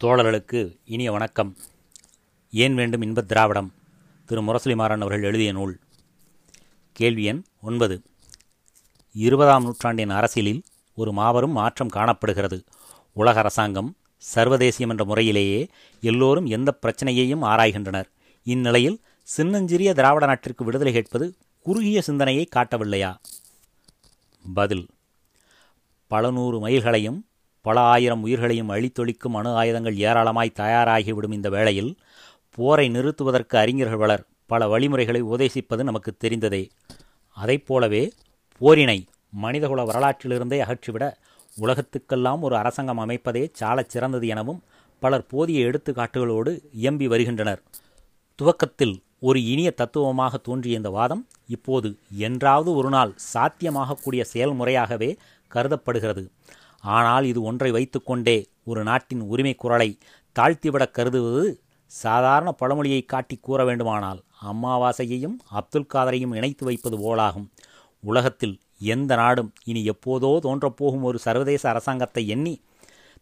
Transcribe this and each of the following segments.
தோழர்களுக்கு இனிய வணக்கம். ஏன் வேண்டும் இன்பத் திராவிடம்? திரு. முரசலிமாறன் அவர்கள் எழுதிய நூல். கேள்வி எண் ஒன்பது. இருபதாம் நூற்றாண்டின் அரசியலில் ஒரு மாபெரும் மாற்றம் காணப்படுகிறது. உலக அரசாங்கம் சர்வதேசியம் என்ற முறையிலேயே எல்லோரும் எந்த பிரச்சனையையும் ஆராய்கின்றனர். இந்நிலையில் சின்னஞ்சிறிய திராவிட நாட்டிற்கு விடுதலை கேட்பது குறுகிய சிந்தனையை காட்டவில்லையா? பதில். பல நூறு மைல்களையும் பல ஆயிரம் உயிர்களையும் அழித்தொழிக்கும் அணு ஆயுதங்கள் ஏராளமாய் தயாராகிவிடும் இந்த வேளையில் போரை நிறுத்துவதற்கு அறிஞர்கள் வளர் பல வழிமுறைகளை உபதேசிப்பது நமக்கு தெரிந்ததே. அதைப்போலவே போரினை மனிதகுல வரலாற்றிலிருந்தே அகற்றிவிட உலகத்துக்கெல்லாம் ஒரு அரசாங்கம் அமைப்பதே சாலச் சிறந்தது எனவும் பலர் போதிய எடுத்துக்காட்டுகளோடு இயம்பி வருகின்றனர். துவக்கத்தில் ஒரு இனிய தத்துவமாக தோன்றிய இந்த வாதம் இப்போது என்றாவது ஒரு நாள் சாத்தியமாகக்கூடிய செயல்முறையாகவே கருதப்படுகிறது. ஆனால் இது ஒன்றை வைத்துக்கொண்டே ஒரு நாட்டின் உரிமை குரலை தாழ்த்திவிடக் கருதுவது சாதாரண பழமொழியை காட்டி கூற வேண்டுமானால் அம்மாவாசையையும் அப்துல் காதரையும் இணைத்து வைப்பது போலாகும். உலகத்தில் எந்த நாடும் இனி எப்போதோ தோன்றப்போகும் ஒரு சர்வதேச அரசாங்கத்தை எண்ணி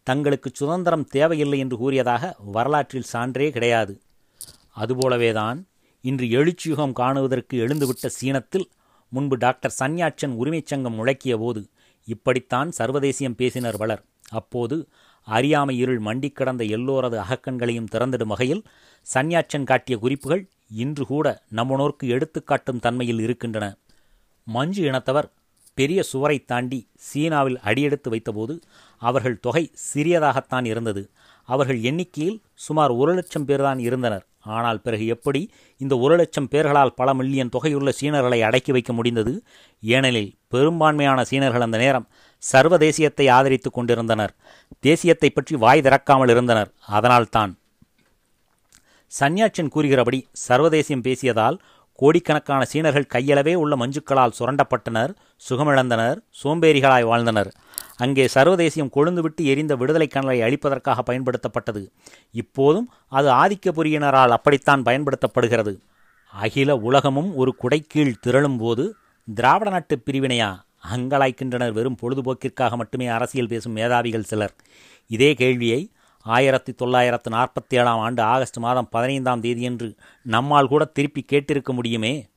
தங்களுக்கு சுதந்திரம் தேவையில்லை என்று கூறியதாக வரலாற்றில் சான்றே கிடையாது. அதுபோலவேதான் இன்று எழுச்சியுகம் காணுவதற்கு எழுந்துவிட்ட சீனத்தில் முன்பு டாக்டர் சன்யாட்சன் உரிமைச் சங்கம் முழக்கிய போது இப்படித்தான் சர்வதேசியம் பேசினர் வளர். அப்போது அறியாமை இருள் மண்டி கிடந்த எல்லோரது அகக்கண்களையும் திறந்திடும் வகையில் சன்யாட்சன் காட்டிய குறிப்புகள் இன்று கூட நம்மனோர்க்கு எடுத்துக்காட்டும் தன்மையில் இருக்கின்றன. மஞ்சு இனத்தவர் பெரிய சுவரை தாண்டி சீனாவில் அடியெடுத்து வைத்தபோது அவர்கள் தொகை சிறியதாகத்தான் இருந்தது. அவர்கள் எண்ணிக்கையில் சுமார் ஒரு லட்சம் பேர்தான் இருந்தனர். ஆனால் பிறகு எப்படி இந்த ஒரு லட்சம் பேர்களால் பல மில்லியன் தொகையுள்ள சீனர்களை அடக்கி வைக்க முடிந்தது? ஏனெனில் பெரும்பான்மையான சீனர்கள் அந்த நேரம் சர்வதேசியத்தை ஆதரித்து கொண்டிருந்தனர். தேசியத்தை பற்றி வாய் திறக்காமல் இருந்தனர். அதனால்தான். சன்யாட்சன் கூறுகிறபடி சர்வதேசியம் பேசியதால் கோடிக்கணக்கான சீனர்கள் கையளவே உள்ள மஞ்சுக்களால் சுரண்டப்பட்டனர் சுகமிழந்தனர் சோம்பேறிகளாய் வாழ்ந்தனர். அங்கே சர்வதேசியம் கொழுந்துவிட்டு எரிந்த விடுதலை கணலை அழிப்பதற்காக பயன்படுத்தப்பட்டது. இப்போதும் அது ஆதிக்கபுரியினரால் அப்படித்தான் பயன்படுத்தப்படுகிறது. அகில உலகமும் ஒரு குடைக்கீழ் திரளும் போது திராவிட நாட்டு பிரிவினையா? அங்கலாய்க்கின்றனர் வெறும் பொழுதுபோக்கிற்காக மட்டுமே அரசியல் பேசும் மேதாவிகள் சிலர். இதே கேள்வியை ஆயிரத்தி தொள்ளாயிரத்து நாற்பத்தி ஏழாம் ஆண்டு ஆகஸ்ட் மாதம் பதினைந்தாம் தேதியன்று நம்மால் கூட திருப்பி கேட்டிருக்க முடியுமே?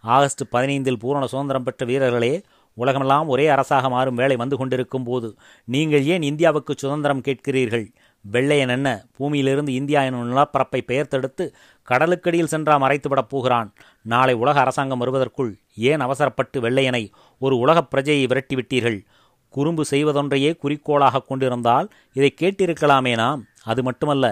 ஆகஸ்ட் பதினைந்தில் பூரண சுதந்திரம் பெற்ற வீரர்களே உலகமெல்லாம் ஒரே அரசாக மாறும் வேலை வந்து கொண்டிருக்கும் போது நீங்கள் ஏன் இந்தியாவுக்கு சுதந்திரம் கேட்கிறீர்கள்? வெள்ளையன் என்ன பூமியிலிருந்து இந்தியா எனும் நிலப்பரப்பை பெயர்த்தெடுத்து கடலுக்கடியில் சென்றா மறைத்துவிடப் போகிறான்? நாளை உலக அரசாங்கம் வருவதற்குள் ஏன் அவசரப்பட்டு வெள்ளையனை ஒரு உலகப் பிரஜையை விரட்டிவிட்டீர்கள் குறும்பு செய்வதொன்றையே குறிக்கோளாக கொண்டிருந்தால் இதை கேட்டிருக்கலாமே நாம். அது மட்டுமல்ல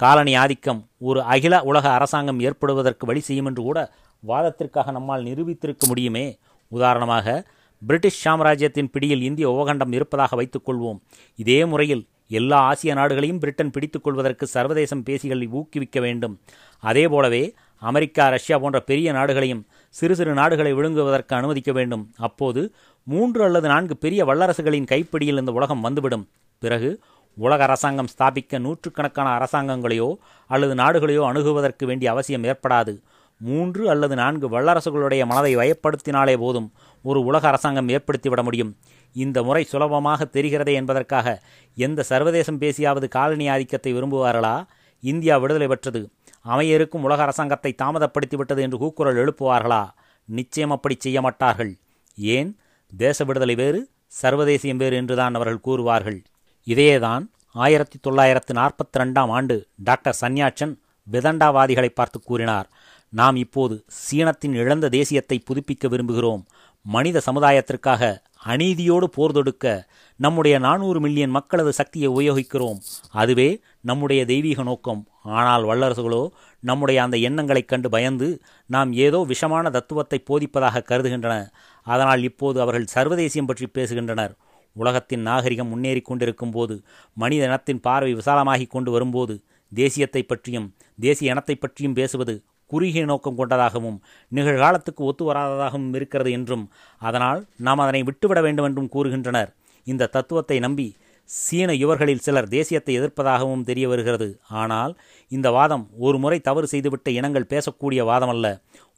காலனி ஆதிக்கம் ஒரு அகில உலக அரசாங்கம் ஏற்படுவதற்கு வழி செய்யும் என்று கூட வாதத்திற்காக நம்மால் நிரூபித்திருக்க முடியுமே. உதாரணமாக பிரிட்டிஷ் சாம்ராஜ்யத்தின் பிடியில் இந்திய உபகண்டம் இருப்பதாக வைத்துக்கொள்வோம். இதே முறையில் எல்லா ஆசிய நாடுகளையும் பிரிட்டன் பிடித்துக் கொள்வதற்கு சர்வதேசம் பேசிகளை ஊக்குவிக்க வேண்டும். அதேபோலவே அமெரிக்கா ரஷ்யா போன்ற பெரிய நாடுகளையும் சிறு சிறு நாடுகளை விழுங்குவதற்கு அனுமதிக்க வேண்டும். அப்போது மூன்று அல்லது நான்கு பெரிய வல்லரசுகளின் கைப்பிடியில் இந்த உலகம் வந்துவிடும். பிறகு உலக அரசாங்கம் ஸ்தாபிக்க நூற்றுக்கணக்கான அரசாங்கங்களையோ அல்லது நாடுகளையோ அணுகுவதற்கு வேண்டிய அவசியம் ஏற்படாது. மூன்று அல்லது நான்கு வல்லரசுகளுடைய மனதை வயப்படுத்தினாலே போதும் ஒரு உலக அரசாங்கம் ஏற்படுத்திவிட முடியும். இந்த முறை சுலபமாக தெரிகிறதே என்பதற்காக எந்த சர்வதேசம் பேசியாவது காலனி ஆதிக்கத்தை விரும்புவார்களா? இந்தியா விடுதலை பெற்றது. அமைய இருக்கும் உலக அரசாங்கத்தை தாமதப்படுத்திவிட்டது என்று கூக்குரல் எழுப்புவார்களா? நிச்சயம் அப்படி செய்ய மாட்டார்கள். ஏன்? தேச விடுதலை வேறு சர்வதேசியம் வேறு என்றுதான் அவர்கள் கூறுவார்கள். இதையேதான் ஆயிரத்தி தொள்ளாயிரத்து நாற்பத்தி ரெண்டாம் ஆண்டு டாக்டர் சன்யாட்சன் விதண்டாவாதிகளை பார்த்து கூறினார். நாம் இப்போது சீனத்தின் இழந்த தேசியத்தை புதுப்பிக்க விரும்புகிறோம். மனித சமுதாயத்திற்காக அநீதியோடு போர் தொடுக்க நம்முடைய நானூறு மில்லியன் மக்களது சக்தியை உபயோகிக்கிறோம். அதுவே நம்முடைய தெய்வீக நோக்கம். ஆனால் வல்லரசுகளோ நம்முடைய அந்த எண்ணங்களைக் கண்டு பயந்து நாம் ஏதோ விஷமான தத்துவத்தை போதிப்பதாக கருதுகின்றன. அதனால் இப்போது அவர்கள் சர்வதேசியம் பற்றி பேசுகின்றனர். உலகத்தின் நாகரிகம் முன்னேறி கொண்டிருக்கும் போது மனித இனத்தின் பார்வை விசாலமாகிக் கொண்டு வரும்போது தேசியத்தை பற்றியும் தேசிய இனத்தை பற்றியும் பேசுவது குறுகிய நோக்கம் கொண்டதாகவும் நிகழ்காலத்துக்கு ஒத்து வராததாகவும் இருக்கிறது என்றும் அதனால் நாம் அதனை விட்டுவிட வேண்டும் என்றும் கூறுகின்றனர். இந்த தத்துவத்தை நம்பி சீன யுவர்களில் சிலர் தேசியத்தை எதிர்ப்பதாகவும் தெரிய வருகிறது. ஆனால் இந்த வாதம் ஒரு முறை தவறு செய்துவிட்ட இனங்கள் பேசக்கூடிய வாதமல்ல.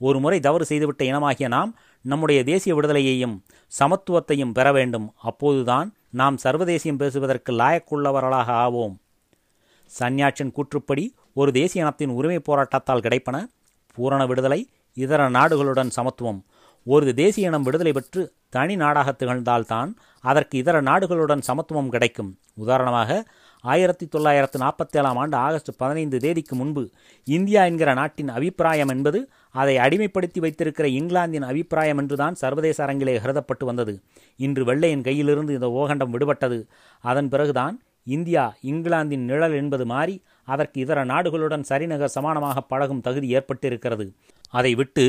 ஒரு முறை தவறு செய்துவிட்ட இனமாகிய நாம் நம்முடைய தேசிய விடுதலையையும் சமத்துவத்தையும் பெற வேண்டும். அப்போதுதான் நாம் சர்வதேசியம் பேசுவதற்கு லாயக்குள்ளவர்களாக ஆவோம். சன்யாட்சன் கூற்றுப்படி ஒரு தேசிய இனத்தின் உரிமை போராட்டத்தால் கிடைப்பன பூரண விடுதலை இதர நாடுகளுடன் சமத்துவம். ஒரு தேசிய இனம் விடுதலை பெற்று தனி நாடாக திகழ்ந்தால்தான் அதற்கு இதர நாடுகளுடன் சமத்துவம் கிடைக்கும். உதாரணமாக ஆயிரத்தி தொள்ளாயிரத்து நாற்பத்தேழாம் ஆண்டு ஆகஸ்ட் பதினைந்து தேதிக்கு முன்பு இந்தியா என்கிற நாட்டின் அபிப்பிராயம் என்பது அதை அடிமைப்படுத்தி வைத்திருக்கிற இங்கிலாந்தின் அபிப்பிராயம் என்றுதான் சர்வதேச அரங்கிலே கருதப்பட்டு வந்தது. இன்று வெள்ளையின் கையிலிருந்து இந்த ஓகண்டம் விடுபட்டது. அதன் பிறகுதான் இந்தியா இங்கிலாந்தின் நிழல் என்பது மாறி அதற்கு இதர நாடுகளுடன் சரிநகர் சமானமாக பழகும் தகுதி ஏற்பட்டிருக்கிறது. அதை விட்டு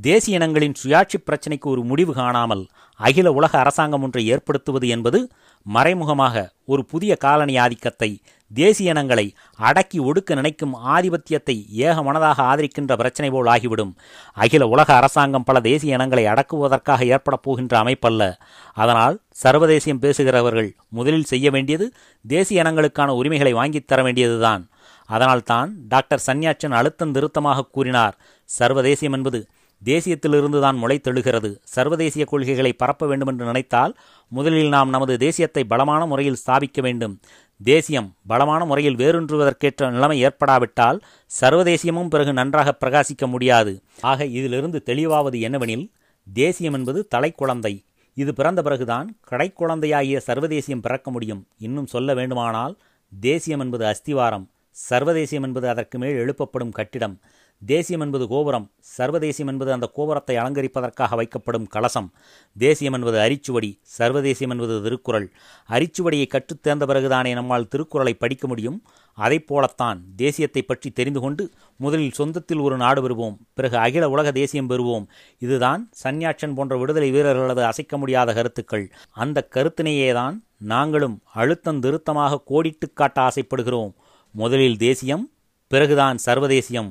தேசிய இனங்களின் சுயாட்சி பிரச்சினைக்கு ஒரு முடிவு காணாமல் அகில உலக அரசாங்கம் ஒன்றை ஏற்படுத்துவது என்பது மறைமுகமாக ஒரு புதிய காலனி ஆதிக்கத்தை தேசிய இனங்களை அடக்கி ஒடுக்க நினைக்கும் ஆதிபத்தியத்தை ஏக மனதாக ஆதரிக்கின்ற பிரச்சனை போல் ஆகிவிடும். அகில உலக அரசாங்கம் பல தேசிய இனங்களை அடக்குவதற்காக ஏற்படப் போகின்ற அமைப்பல்ல. அதனால் சர்வதேசியம் பேசுகிறவர்கள் முதலில் செய்ய வேண்டியது தேசிய இனங்களுக்கான உரிமைகளை வாங்கித் தர வேண்டியதுதான். அதனால்தான் டாக்டர் சன்யாச்சன் அழுத்தம் திருத்தமாக கூறினார். சர்வதேசியம் என்பது தேசியத்திலிருந்து தான் முளைத்தெழுகிறது. சர்வதேசிய கொள்கைகளை பரப்ப வேண்டுமென்று நினைத்தால் முதலில் நாம் நமது தேசியத்தை பலமான முறையில் ஸ்தாபிக்க வேண்டும். தேசியம் பலமான முறையில் வேரூன்றுவதற்கேற்ற நிலைமை ஏற்படாவிட்டால் சர்வதேசியமும் பிறகு நன்றாக பிரகாசிக்க முடியாது. ஆக இதிலிருந்து தெளிவாவது என்னவெனில் தேசியம் என்பது தலைக்குழந்தை. இது பிறந்த பிறகுதான் கடைக்குழந்தையாகிய சர்வதேசியம் பிறக்க முடியும். இன்னும் சொல்ல வேண்டுமானால் தேசியம் என்பது அஸ்திவாரம். சர்வதேசியம் என்பது அதற்கு மேல் எழுப்பப்படும் கட்டிடம். தேசியம் என்பது கோபுரம். சர்வதேசியம் என்பது அந்த கோபுரத்தை அலங்கரிப்பதற்காக வைக்கப்படும் கலசம். தேசியம் என்பது அரிச்சுவடி. சர்வதேசியம் என்பது திருக்குறள். அரிச்சுவடியை கற்றுத் தேர்ந்த பிறகுதானே நம்மால் திருக்குறளை படிக்க முடியும்? அதைப் போலத்தான் தேசியத்தை பற்றி தெரிந்து கொண்டு முதலில் சொந்தத்தில் ஒரு நாடு பெறுவோம். பிறகு அகில உலக தேசியம் பெறுவோம். இதுதான் சன்யாட்சன் போன்ற விடுதலை வீரர்களது அசைக்க முடியாத கருத்துக்கள். அந்த கருத்தினையேதான் நாங்களும் அழுத்தம் திருத்தமாக கோடிட்டுக் காட்ட ஆசைப்படுகிறோம். முதலில் தேசியம் பிறகுதான் சர்வதேசியம்.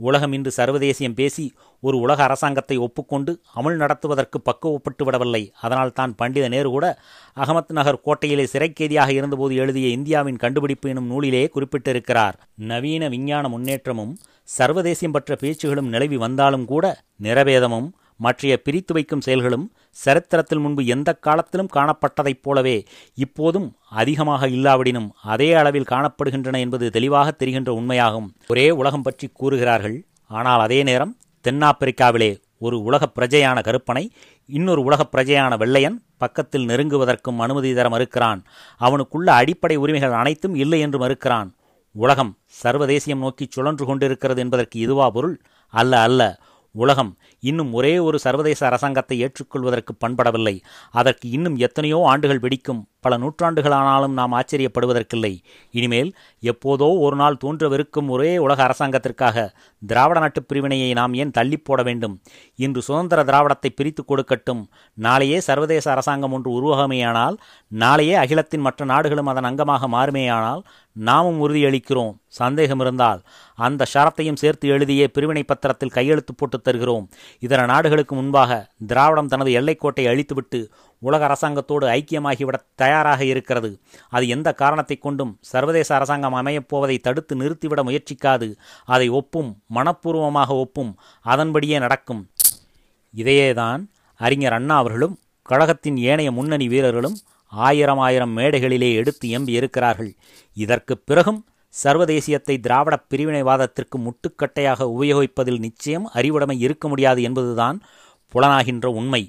உலகம் இன்று சர்வதேசியம் பேசி ஒரு உலக அரசாங்கத்தை ஒப்புக்கொண்டு அமல் நடத்துவதற்கு பக்குவப்பட்டு விடவில்லை. அதனால் தான் பண்டித நேரு கூட அகமத் நகர் கோட்டையிலே சிறைக்கைதியாக இருந்தபோது எழுதிய இந்தியாவின் கண்டுபிடிப்பு எனும் நூலிலே குறிப்பிட்டிருக்கிறார். நவீன விஞ்ஞான முன்னேற்றமும் சர்வதேசியம் பற்ற பேச்சுகளும் நிலவி வந்தாலும் கூட நிறவேதமும் மற்றைய பிரித்து வைக்கும் செயல்களும் சரித்திரத்தில் முன்பு எந்த காலத்திலும் காணப்பட்டதைப் போலவே இப்போதும் அதிகமாக இல்லாவிடினும் அதே அளவில் காணப்படுகின்றன என்பது தெளிவாக தெரிகின்ற உண்மையாகும். ஒரே உலகம் பற்றி கூறுகிறார்கள். ஆனால் அதே நேரம் தென்னாப்பிரிக்காவிலே ஒரு உலகப் பிரஜையான கருப்பனை இன்னொரு உலகப் பிரஜையான வெள்ளையன் பக்கத்தில் நெருங்குவதற்கும் அனுமதி தர மறுக்கிறான். அவனுக்குள்ள அடிப்படை உரிமைகள் அனைத்தும் இல்லை என்று மறுக்கிறான். உலகம் சர்வதேசியம் நோக்கி சுழன்று கொண்டிருக்கிறது என்பதற்கு இதுவா பொருள்? அல்ல அல்ல. உலகம் இன்னும் ஒரே ஒரு சர்வதேச அரசாங்கத்தை ஏற்றுக்கொள்வதற்கு பண்படவில்லை. அதற்கு இன்னும் எத்தனையோ ஆண்டுகள் வெடிக்கும். பல நூற்றாண்டுகளானாலும் நாம் ஆச்சரியப்படுவதற்கில்லை. இனிமேல் எப்போதோ ஒரு நாள் தோன்றவிருக்கும் ஒரே உலக அரசாங்கத்திற்காக திராவிட நாட்டுப் பிரிவினையை நாம் ஏன் தள்ளி போட வேண்டும்? இன்று சுதந்திர திராவிடத்தை பிரித்து கொடுக்கட்டும். நாளையே சர்வதேச அரசாங்கம் ஒன்று உருவாகுமேயானால் நாளையே அகிலத்தின் மற்ற நாடுகளும் அதன் அங்கமாக மாறுமேயானால் நாமும் உறுதியளிக்கிறோம். சந்தேகம் இருந்தால் அந்த ஷரத்தையும் சேர்த்து எழுதியே பிரிவினை பத்திரத்தில் கையெழுத்து போட்டு தருகிறோம். இதர நாடுகளுக்கு முன்பாக திராவிடம் தனது எல்லைக்கோட்டை அழித்துவிட்டு உலக அரசாங்கத்தோடு ஐக்கியமாகிவிட தயாராக இருக்கிறது. அது எந்த காரணத்தை கொண்டும் சர்வதேச அரசாங்கம் அமையப்போவதை தடுத்து நிறுத்திவிட முயற்சிக்காது. அதை ஒப்பும் மனப்பூர்வமாக ஒப்பும் அதன்படியே நடக்கும். இதையேதான் அறிஞர் அண்ணா அவர்களும் கழகத்தின் ஏனைய முன்னணி வீரர்களும் ஆயிரம் ஆயிரம் மேடைகளிலே எடுத்து எம்பி இருக்கிறார்கள். இதற்கு பிறகும் சர்வதேசியத்தை திராவிட பிரிவினைவாதத்திற்கு முட்டுக்கட்டையாக உபயோகிப்பதில் நிச்சயம் அறிவுடைமை இருக்க முடியாது என்பதுதான் புலனாகின்ற உண்மை.